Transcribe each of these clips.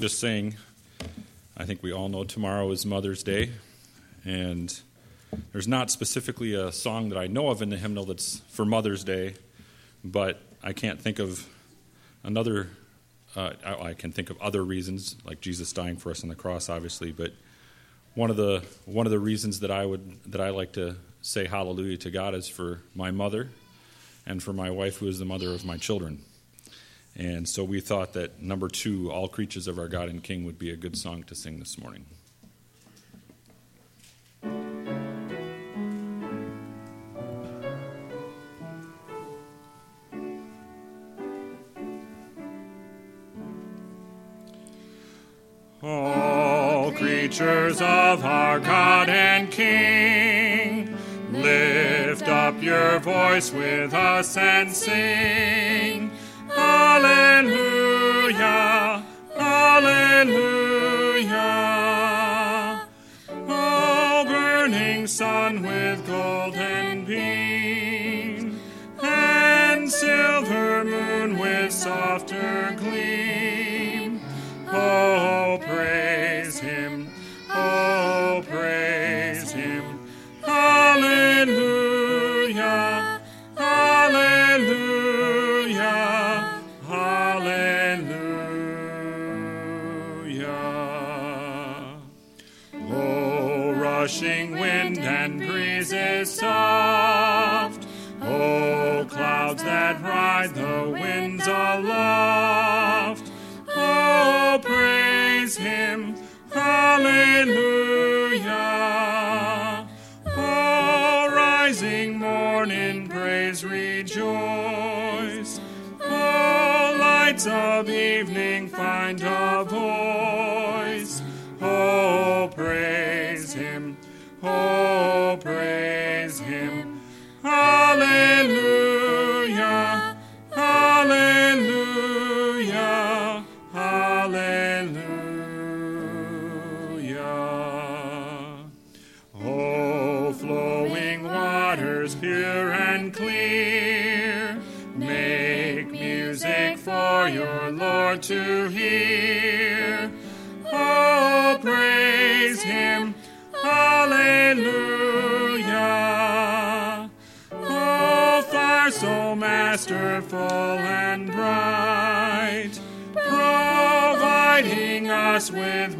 just saying, I think we all know tomorrow is Mother's Day, and there's not specifically a song that I know of in the hymnal that's for Mother's Day, but I can't think of another. Uh, I, I can think of other reasons, like Jesus dying for us on the cross, obviously. But one of the one of the reasons that I would that I like to say Hallelujah to God is for my mother, and for my wife, who is the mother of my children. And so we thought that number two, All Creatures of Our God and King, would be a good song to sing this morning. All creatures of our God and King, lift up your voice with us and sing. Alleluia, Alleluia. O burning sun with golden beam, and silver moon with softer gleam. Your Lord to hear. Oh, praise him. Hallelujah. Oh, fire so masterful and bright, providing us with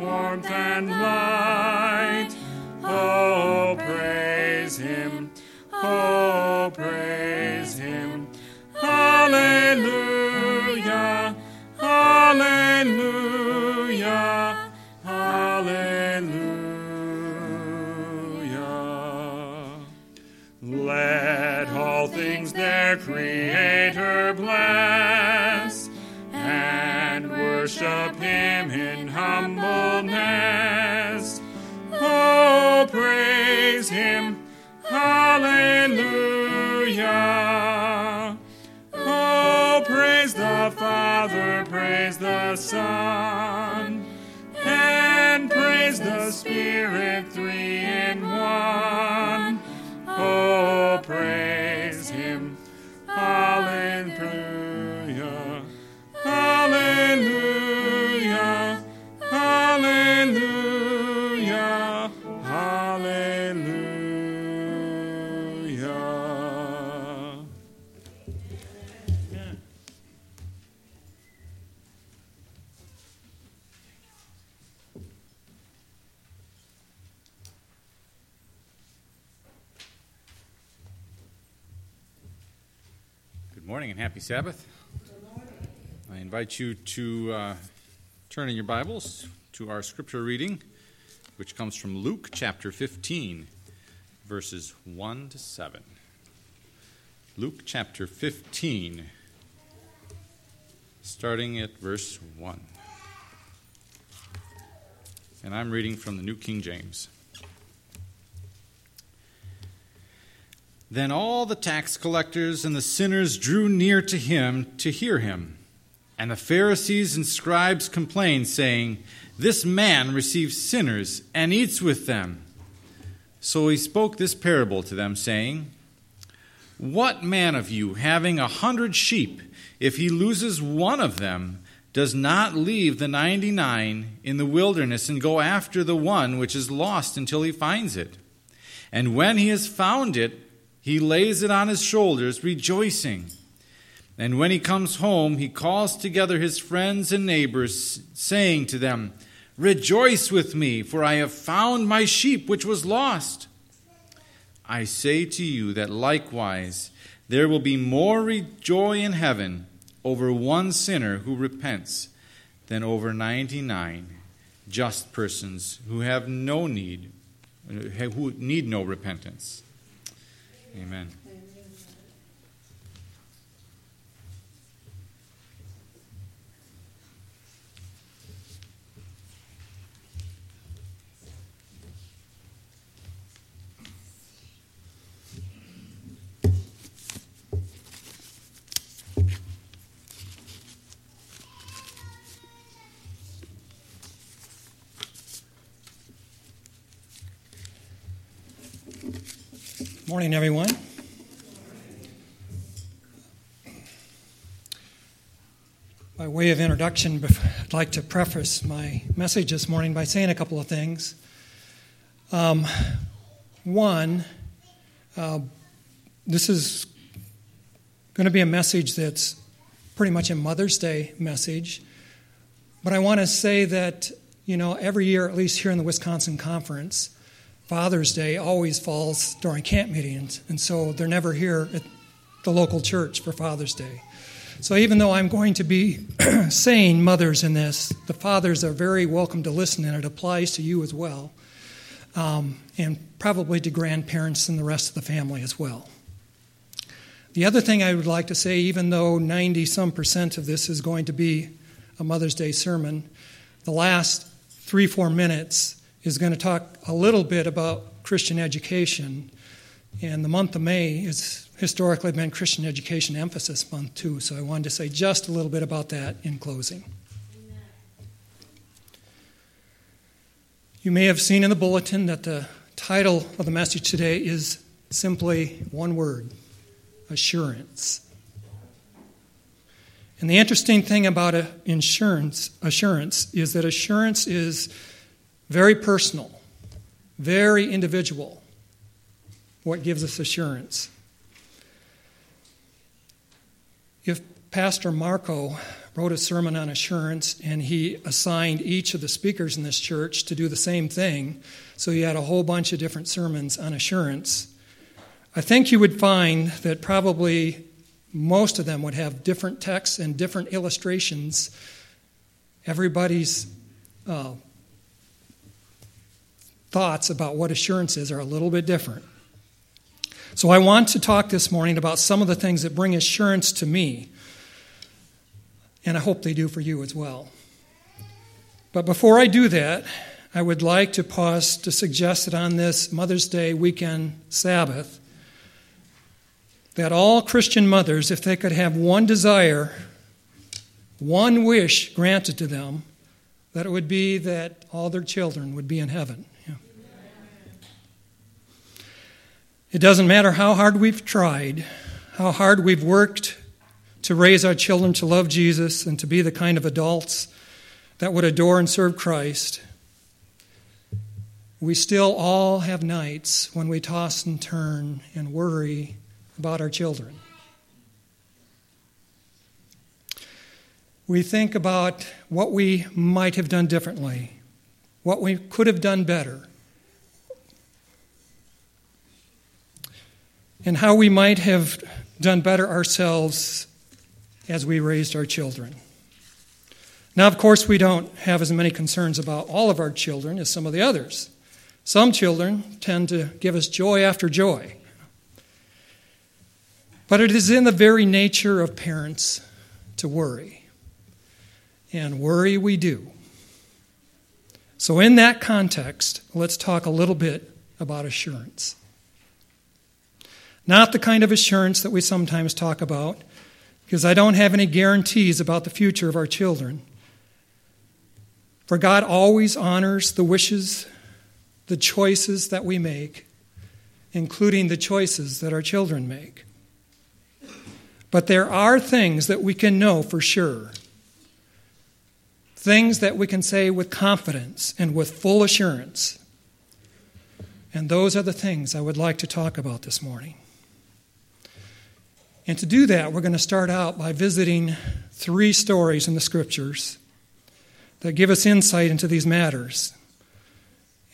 praise the Son, and praise the Spirit, happy Sabbath. I invite you to uh, turn in your Bibles to our scripture reading, which comes from Luke chapter 15, verses 1 to 7. Luke chapter 15, starting at verse 1. And I'm reading from the New King James. Then all the tax collectors and the sinners drew near to him to hear him. And the Pharisees and scribes complained, saying, This man receives sinners and eats with them. So he spoke this parable to them, saying, What man of you, having a hundred sheep, if he loses one of them, does not leave the 99 in the wilderness and go after the one which is lost until he finds it. And when he has found it, he lays it on his shoulders, rejoicing. And when he comes home, he calls together his friends and neighbors, saying to them, Rejoice with me, for I have found my sheep which was lost. I say to you that likewise there will be more joy in heaven over one sinner who repents than over 99 just persons who have no need, who need no repentance. Amen. Good morning, everyone. By way of introduction, I'd like to preface my message this morning by saying a couple of things. Um, one, uh, this is going to be a message that's pretty much a Mother's Day message, but I want to say that, you know, every year, at least here in the Wisconsin Conference, Father's Day always falls during camp meetings, and so they're never here at the local church for Father's Day. So even though I'm going to be saying mothers in this, the fathers are very welcome to listen, and it applies to you as well, um, and probably to grandparents and the rest of the family as well. The other thing I would like to say, even though 90 some percent of this is going to be a Mother's Day sermon, the last three, four minutes is going to talk a little bit about Christian education. And the month of May has historically been Christian Education Emphasis Month, too. So I wanted to say just a little bit about that in closing. You may have seen in the bulletin that the title of the message today is simply one word assurance. And the interesting thing about insurance, assurance is that assurance is very personal, very individual. What gives us assurance? If Pastor Marco wrote a sermon on assurance and he assigned each of the speakers in this church to do the same thing, so he had a whole bunch of different sermons on assurance, I think you would find that probably most of them would have different texts and different illustrations. Everybody's uh, thoughts about what assurance is are a little bit different. So I want to talk this morning about some of the things that bring assurance to me, and I hope they do for you as well. But before I do that, I would like to pause to suggest that on this Mother's Day weekend Sabbath, that all Christian mothers, if they could have one desire, one wish granted to them, that it would be that all their children would be in heaven. It doesn't matter how hard we've tried, how hard we've worked to raise our children to love Jesus and to be the kind of adults that would adore and serve Christ. We still all have nights when we toss and turn and worry about our children. We think about what we might have done differently, what we could have done better. And how we might have done better ourselves as we raised our children. Now, of course, we don't have as many concerns about all of our children as some of the others. Some children tend to give us joy after joy. But it is in the very nature of parents to worry. And worry we do. So, in that context, let's talk a little bit about assurance. Not the kind of assurance that we sometimes talk about, because I don't have any guarantees about the future of our children. For God always honors the wishes, the choices that we make, including the choices that our children make. But there are things that we can know for sure. things that we can say with confidence and with full assurance. And those are the things I would like to talk about this morning. And to do that, we're going to start out by visiting three stories in the scriptures that give us insight into these matters.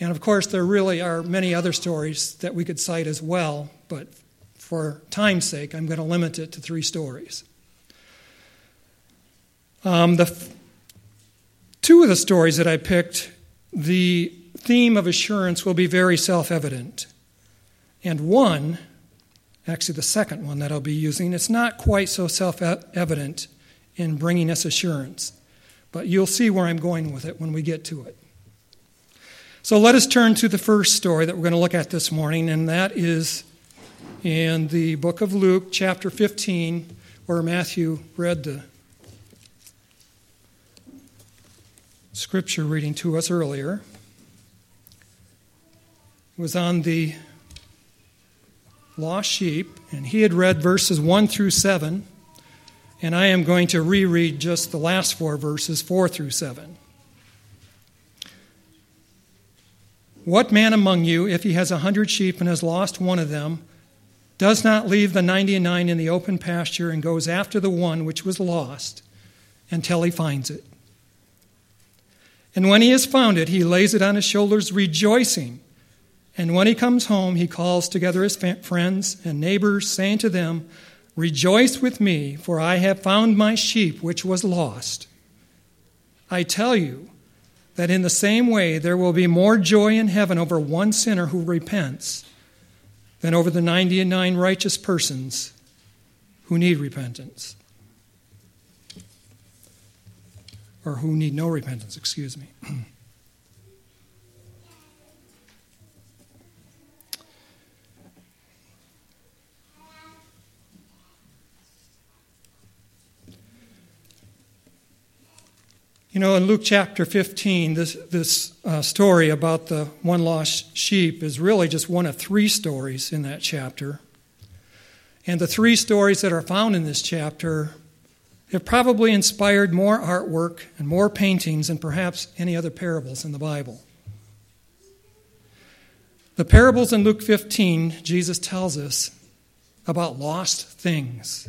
And of course, there really are many other stories that we could cite as well, but for time's sake, I'm going to limit it to three stories. Um, the two of the stories that I picked, the theme of assurance will be very self evident. And one, actually the second one that I'll be using, it's not quite so self evident in bringing us assurance. But you'll see where I'm going with it when we get to it. So let us turn to the first story that we're going to look at this morning, and that is in the book of Luke, chapter 15, where Matthew read the scripture reading to us earlier. It was on the lost sheep, and he had read verses 1 through 7, and I am going to reread just the last four verses, 4 through 7. What man among you, if he has a hundred sheep and has lost one of them, does not leave the ninety and nine in the open pasture and goes after the one which was lost until he finds it? And when he has found it, he lays it on his shoulders, rejoicing. And when he comes home, he calls together his friends and neighbors, saying to them, Rejoice with me, for I have found my sheep which was lost. I tell you, that in the same way there will be more joy in heaven over one sinner who repents than over the 99 righteous persons who need repentance. Or who need no repentance, excuse me. You know, in Luke chapter 15, this, this uh, story about the one lost sheep is really just one of three stories in that chapter. And the three stories that are found in this chapter have probably inspired more artwork and more paintings than perhaps any other parables in the Bible. The parables in Luke 15, Jesus tells us about lost things.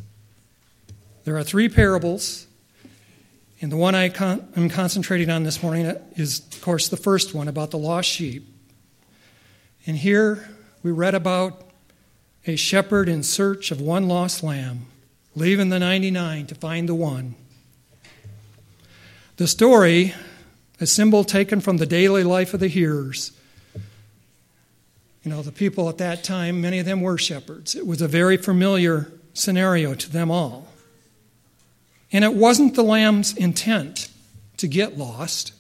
There are three parables and the one I con- am concentrating on this morning is, of course, the first one about the lost sheep. And here we read about a shepherd in search of one lost lamb, leaving the 99 to find the one. The story, a symbol taken from the daily life of the hearers. You know, the people at that time, many of them were shepherds. It was a very familiar scenario to them all. And it wasn't the lamb's intent to get lost.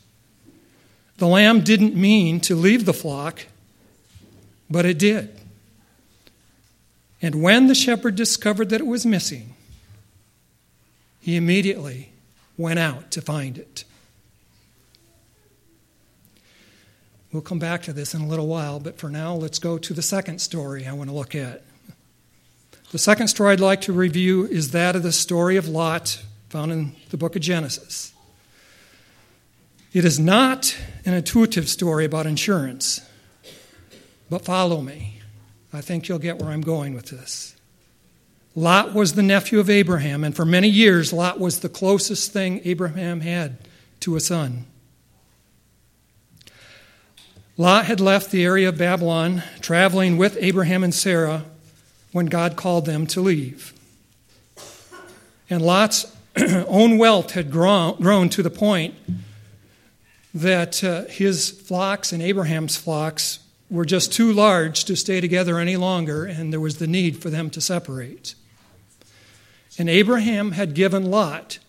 The lamb didn't mean to leave the flock, but it did. And when the shepherd discovered that it was missing, he immediately went out to find it. We'll come back to this in a little while, but for now, let's go to the second story I want to look at. The second story I'd like to review is that of the story of Lot found in the book of Genesis. It is not an intuitive story about insurance, but follow me. I think you'll get where I'm going with this. Lot was the nephew of Abraham, and for many years, Lot was the closest thing Abraham had to a son. Lot had left the area of Babylon, traveling with Abraham and Sarah when God called them to leave. And Lot's own wealth had grown, grown to the point that uh, his flocks and Abraham's flocks were just too large to stay together any longer, and there was the need for them to separate. And Abraham had given Lot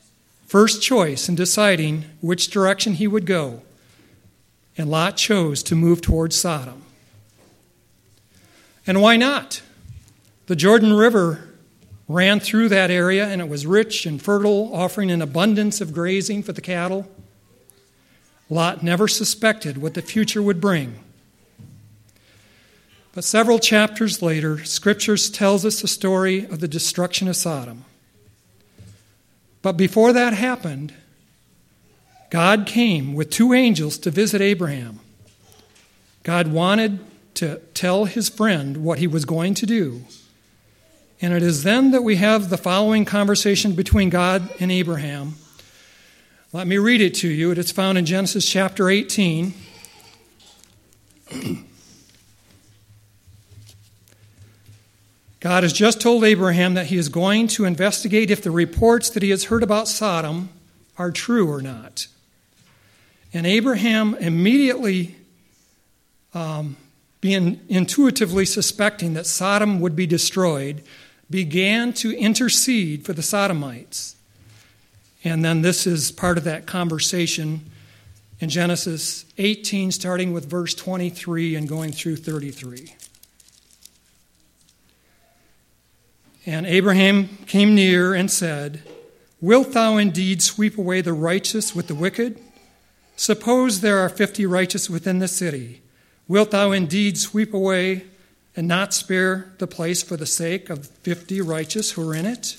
first choice in deciding which direction he would go, and Lot chose to move towards Sodom. And why not? The Jordan River ran through that area, and it was rich and fertile, offering an abundance of grazing for the cattle. Lot never suspected what the future would bring. But several chapters later, Scriptures tells us the story of the destruction of Sodom. But before that happened, God came with two angels to visit Abraham. God wanted to tell his friend what he was going to do. And it is then that we have the following conversation between God and Abraham. Let me read it to you. It is found in Genesis chapter 18. God has just told Abraham that he is going to investigate if the reports that he has heard about Sodom are true or not. And Abraham immediately, um, being intuitively suspecting that Sodom would be destroyed, began to intercede for the Sodomites. And then this is part of that conversation in Genesis 18, starting with verse 23 and going through 33. And Abraham came near and said, Wilt thou indeed sweep away the righteous with the wicked? Suppose there are fifty righteous within the city. Wilt thou indeed sweep away and not spare the place for the sake of fifty righteous who are in it?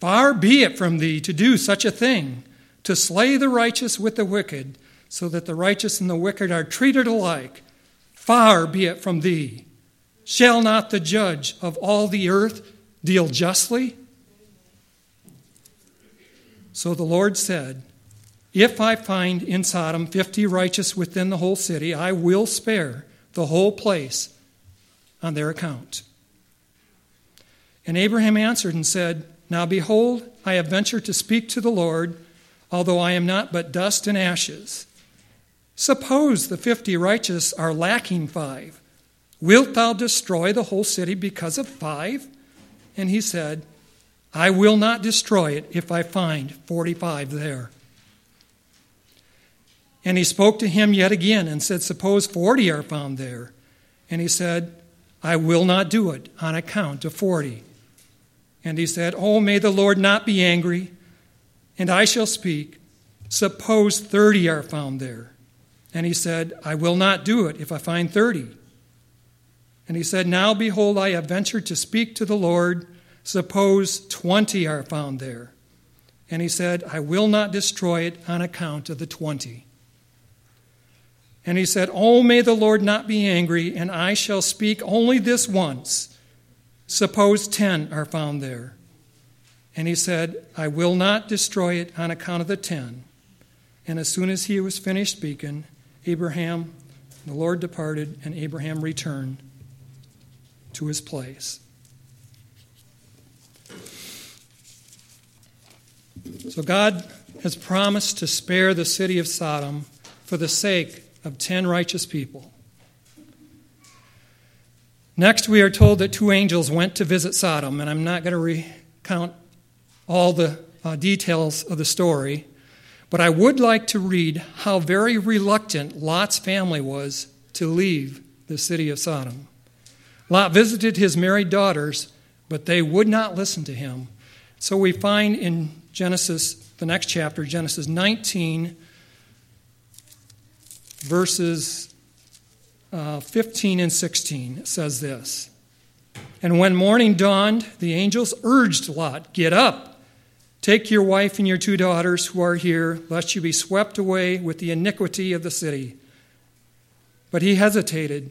Far be it from thee to do such a thing, to slay the righteous with the wicked, so that the righteous and the wicked are treated alike. Far be it from thee. Shall not the judge of all the earth deal justly? So the Lord said, If I find in Sodom fifty righteous within the whole city, I will spare the whole place on their account. And Abraham answered and said, Now behold, I have ventured to speak to the Lord, although I am not but dust and ashes. Suppose the fifty righteous are lacking five. Wilt thou destroy the whole city because of five? And he said, I will not destroy it if I find 45 there. And he spoke to him yet again and said, Suppose 40 are found there. And he said, I will not do it on account of 40. And he said, Oh, may the Lord not be angry, and I shall speak. Suppose 30 are found there. And he said, I will not do it if I find 30. And he said, Now behold, I have ventured to speak to the Lord. Suppose twenty are found there. And he said, I will not destroy it on account of the twenty. And he said, Oh, may the Lord not be angry, and I shall speak only this once. Suppose ten are found there. And he said, I will not destroy it on account of the ten. And as soon as he was finished speaking, Abraham, the Lord departed, and Abraham returned to his place. So God has promised to spare the city of Sodom for the sake of ten righteous people. Next, we are told that two angels went to visit Sodom, and I'm not going to recount all the uh, details of the story, but I would like to read how very reluctant Lot's family was to leave the city of Sodom. Lot visited his married daughters, but they would not listen to him. So we find in Genesis, the next chapter, Genesis 19, verses uh, 15 and 16, says this And when morning dawned, the angels urged Lot, Get up, take your wife and your two daughters who are here, lest you be swept away with the iniquity of the city. But he hesitated.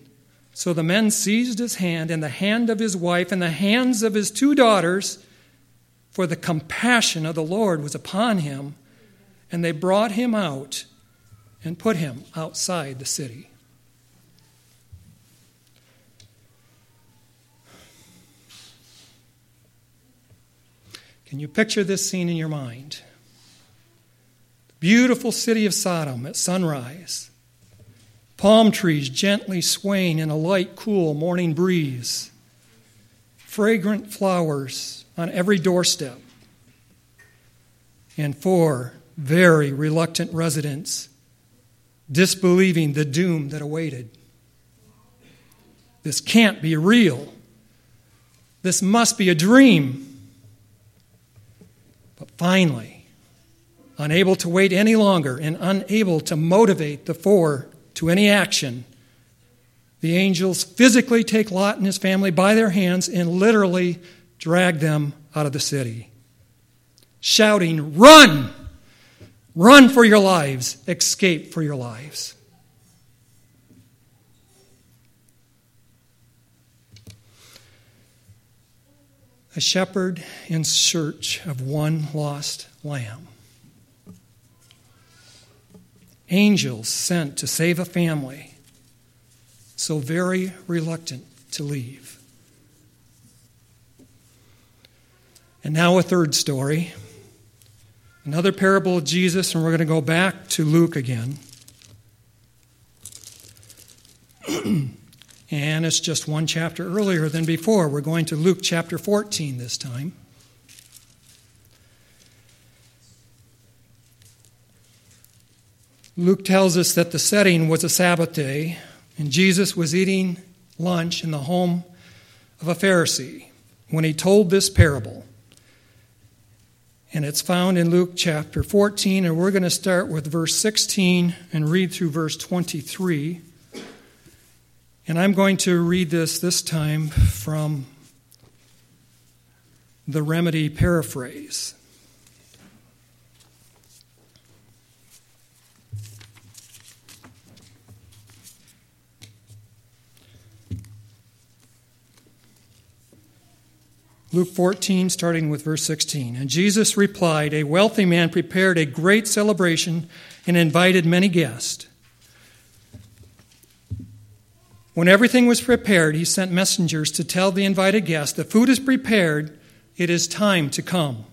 So the men seized his hand and the hand of his wife and the hands of his two daughters, for the compassion of the Lord was upon him, and they brought him out and put him outside the city. Can you picture this scene in your mind? Beautiful city of Sodom at sunrise palm trees gently swaying in a light, cool morning breeze, fragrant flowers on every doorstep, and four very reluctant residents disbelieving the doom that awaited. This can't be real. This must be a dream. But finally, unable to wait any longer and unable to motivate the four to any action, the angels physically take Lot and his family by their hands and literally drag them out of the city, shouting, Run! Run for your lives, escape for your lives. A shepherd in search of one lost lamb. Angels sent to save a family, so very reluctant to leave. And now, a third story Another parable of Jesus, and we're going to go back to Luke again. and it's just one chapter earlier than before. We're going to Luke chapter 14 this time. Luke tells us that the setting was a Sabbath day, and Jesus was eating lunch in the home of a Pharisee when he told this parable and it's found in Luke chapter 14, and we're going to start with verse 16 and read through verse 23. And I'm going to read this this time from the Remedy paraphrase. Luke 14, starting with verse 16. And Jesus replied, A wealthy man prepared a great celebration and invited many guests. When everything was prepared, he sent messengers to tell the invited guests, The food is prepared, it is time to come.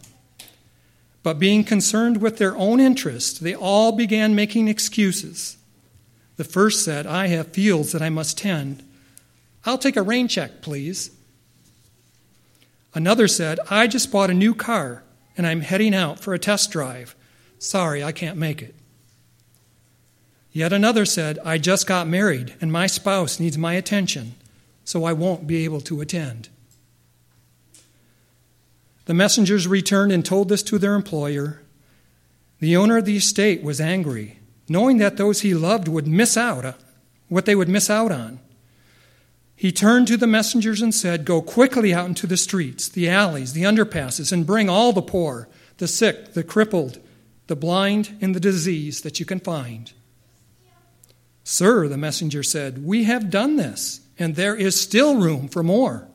But being concerned with their own interest, they all began making excuses. The first said, I have fields that I must tend. I'll take a rain check, please. Another said, I just bought a new car and I'm heading out for a test drive. Sorry, I can't make it. Yet another said, I just got married and my spouse needs my attention, so I won't be able to attend. The messengers returned and told this to their employer. The owner of the estate was angry, knowing that those he loved would miss out uh, what they would miss out on. He turned to the messengers and said, Go quickly out into the streets, the alleys, the underpasses, and bring all the poor, the sick, the crippled, the blind, and the diseased that you can find. Sir, the messenger said, We have done this, and there is still room for more.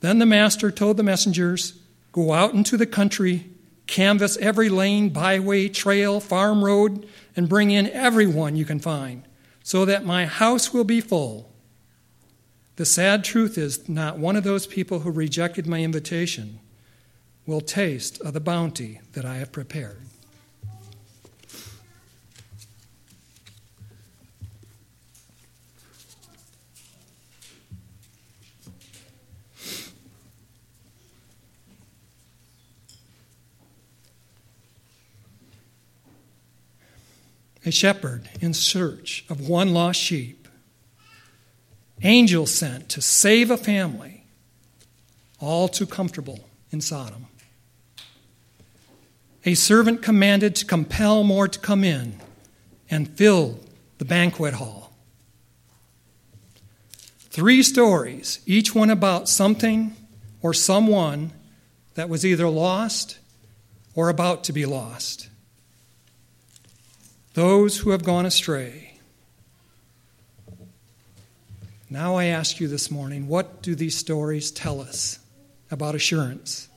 Then the master told the messengers, Go out into the country, canvass every lane, byway, trail, farm road, and bring in everyone you can find, so that my house will be full. The sad truth is, not one of those people who rejected my invitation will taste of the bounty that I have prepared. A shepherd in search of one lost sheep angels sent to save a family, all too comfortable in Sodom. A servant commanded to compel more to come in and fill the banquet hall. Three stories, each one about something or someone that was either lost or about to be lost. Those who have gone astray now I ask you this morning what do these stories tell us about assurance?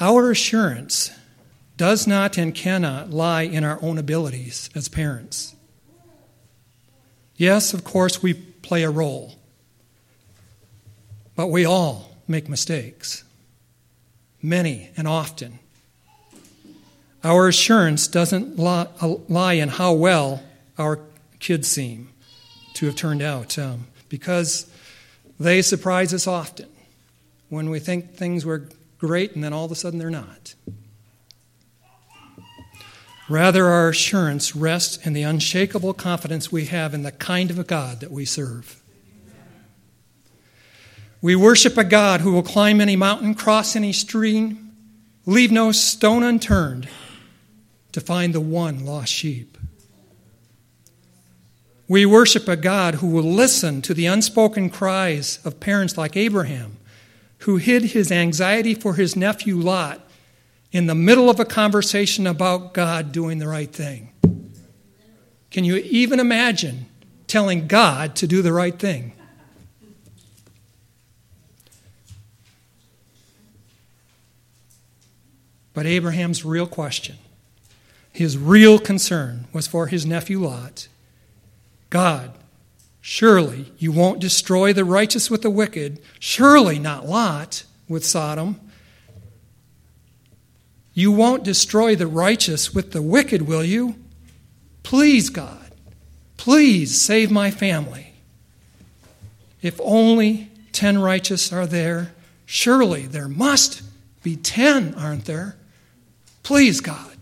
Our assurance does not and cannot lie in our own abilities as parents. Yes, of course, we play a role, but we all make mistakes, many and often. Our assurance doesn't lie in how well our kids seem to have turned out, um, because they surprise us often when we think things were great and then all of a sudden they're not. Rather, our assurance rests in the unshakable confidence we have in the kind of a God that we serve. We worship a God who will climb any mountain, cross any stream, leave no stone unturned to find the one lost sheep. We worship a God who will listen to the unspoken cries of parents like Abraham who hid his anxiety for his nephew Lot in the middle of a conversation about God doing the right thing. Can you even imagine telling God to do the right thing? But Abraham's real question, his real concern was for his nephew Lot. God, surely you won't destroy the righteous with the wicked, surely not Lot with Sodom. You won't destroy the righteous with the wicked, will you? Please, God, please save my family. If only ten righteous are there, surely there must be ten, aren't there? Please, God.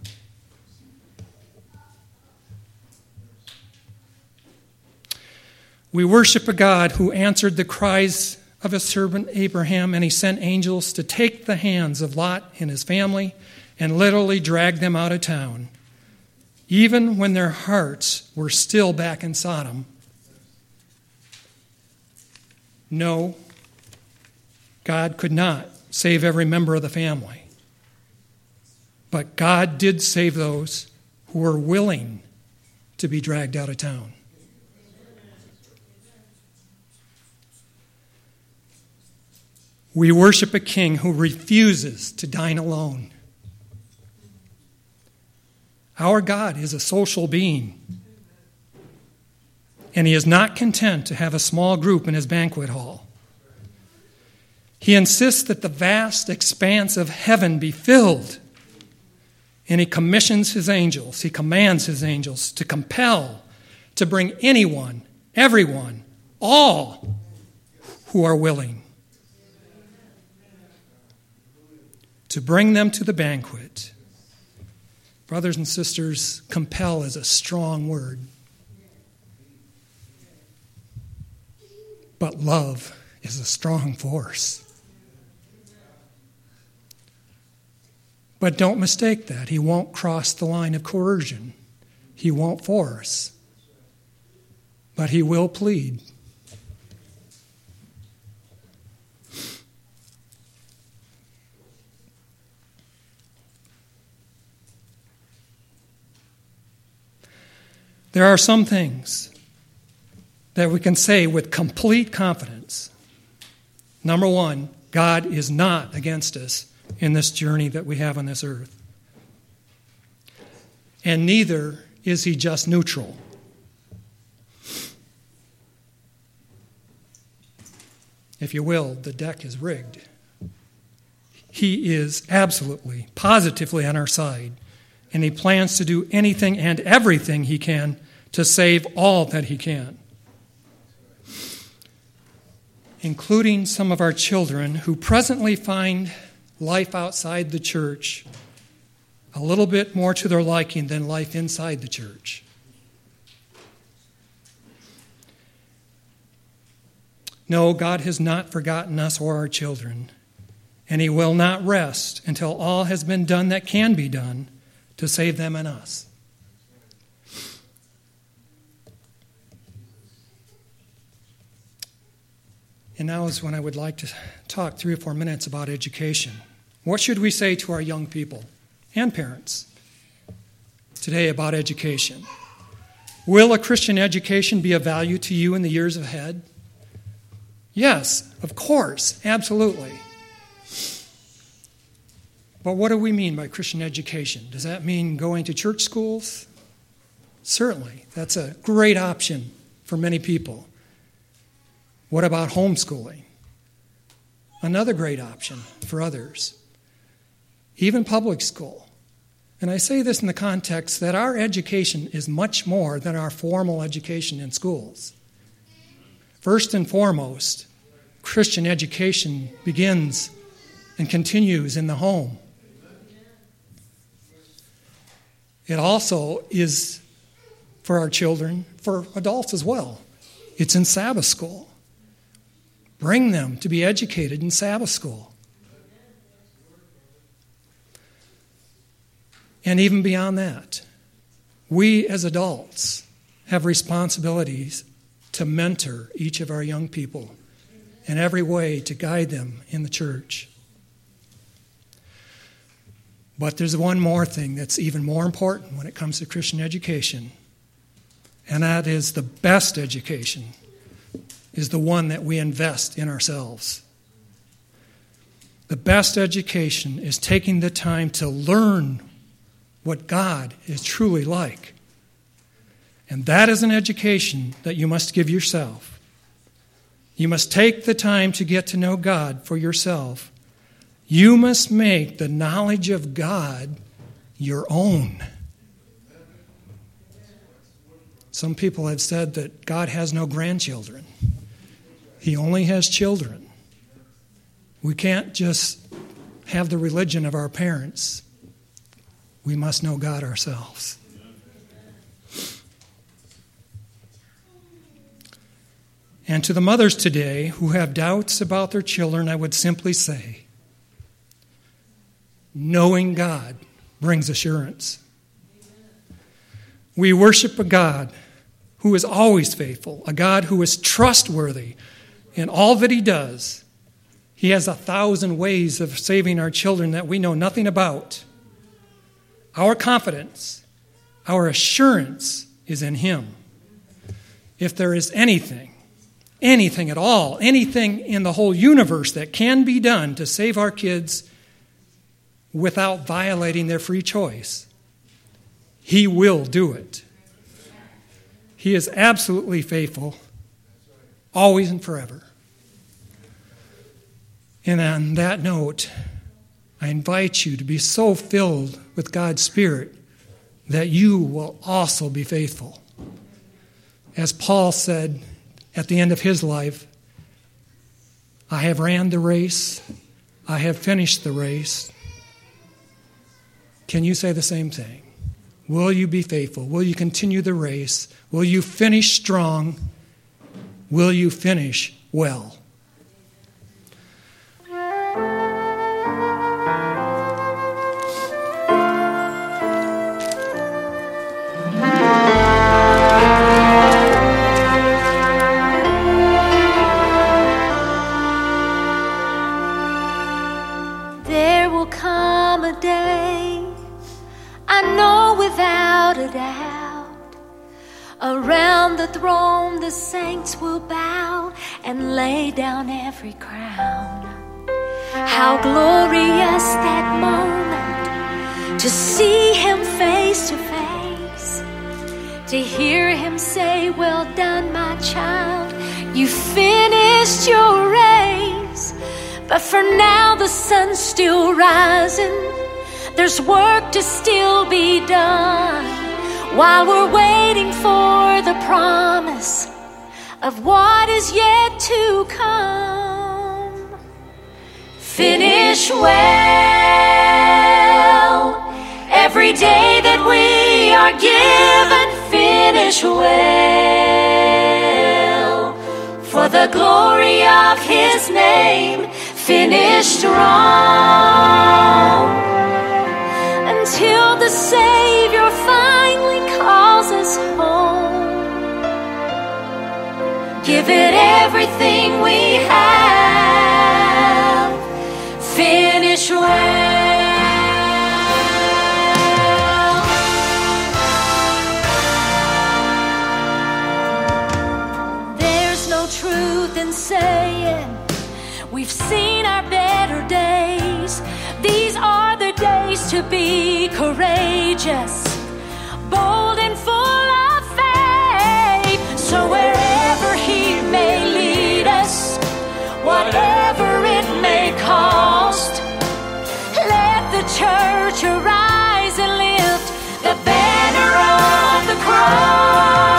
We worship a God who answered the cries of his servant Abraham, and he sent angels to take the hands of Lot and his family and literally drag them out of town, even when their hearts were still back in Sodom. No, God could not save every member of the family. But God did save those who were willing to be dragged out of town. We worship a king who refuses to dine alone. Our God is a social being, and he is not content to have a small group in his banquet hall. He insists that the vast expanse of heaven be filled and he commissions his angels, he commands his angels to compel, to bring anyone, everyone, all who are willing, to bring them to the banquet. Brothers and sisters, compel is a strong word. But love is a strong force. But don't mistake that. He won't cross the line of coercion, he won't force, but he will plead. There are some things that we can say with complete confidence. Number one, God is not against us in this journey that we have on this earth. And neither is he just neutral. If you will, the deck is rigged. He is absolutely, positively on our side, and he plans to do anything and everything he can to save all that he can, including some of our children who presently find life outside the church a little bit more to their liking than life inside the church. No, God has not forgotten us or our children, and He will not rest until all has been done that can be done to save them and us. And now is when I would like to talk three or four minutes about education. What should we say to our young people and parents today about education? Will a Christian education be of value to you in the years ahead? Yes, of course, absolutely. But what do we mean by Christian education? Does that mean going to church schools? Certainly, that's a great option for many people. What about homeschooling? Another great option for others. Even public school. And I say this in the context that our education is much more than our formal education in schools. First and foremost, Christian education begins and continues in the home. It also is for our children, for adults as well. It's in Sabbath school. Bring them to be educated in Sabbath school. And even beyond that, we as adults have responsibilities to mentor each of our young people in every way to guide them in the church. But there's one more thing that's even more important when it comes to Christian education, and that is the best education is the one that we invest in ourselves. The best education is taking the time to learn what God is truly like. And that is an education that you must give yourself. You must take the time to get to know God for yourself. You must make the knowledge of God your own. Some people have said that God has no grandchildren, He only has children. We can't just have the religion of our parents, we must know God ourselves. And to the mothers today who have doubts about their children, I would simply say knowing God brings assurance. We worship a God who is always faithful, a God who is trustworthy in all that he does. He has a thousand ways of saving our children that we know nothing about. Our confidence, our assurance is in him. If there is anything anything at all, anything in the whole universe that can be done to save our kids without violating their free choice, He will do it. He is absolutely faithful, always and forever. And on that note, I invite you to be so filled with God's Spirit that you will also be faithful. As Paul said, at the end of his life, I have ran the race, I have finished the race. Can you say the same thing? Will you be faithful? Will you continue the race? Will you finish strong? Will you finish well? Every crown. How glorious that moment to see him face to face, to hear him say, Well done, my child, you finished your race. But for now, the sun's still rising, there's work to still be done while we're waiting for the promise of what is yet to come finish well. Every day that we are given, finish well. For the glory of His name, finish strong. Until the Savior finally calls us home. Give it everything we have to be courageous, bold, and full of faith. So wherever He may lead us, whatever it may cost. Let the church arise and lift the banner of the cross.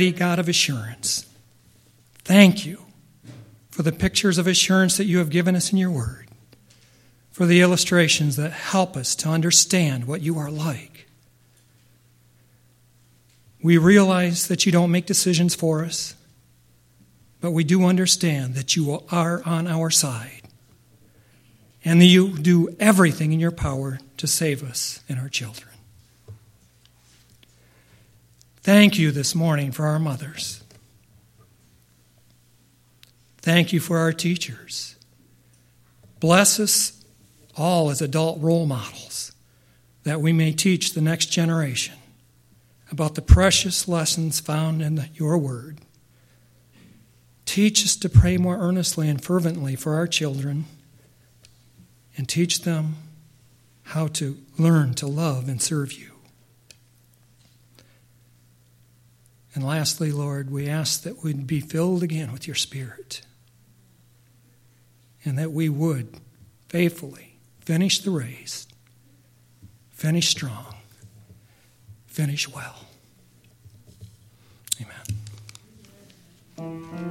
Almighty God of assurance, thank you for the pictures of assurance that you have given us in your word, for the illustrations that help us to understand what you are like. We realize that you don't make decisions for us, but we do understand that you are on our side and that you do everything in your power to save us and our children. Thank you this morning for our mothers. Thank you for our teachers. Bless us all as adult role models that we may teach the next generation about the precious lessons found in your word. Teach us to pray more earnestly and fervently for our children and teach them how to learn to love and serve you. And lastly, Lord, we ask that we'd be filled again with your Spirit and that we would faithfully finish the race, finish strong, finish well. Amen.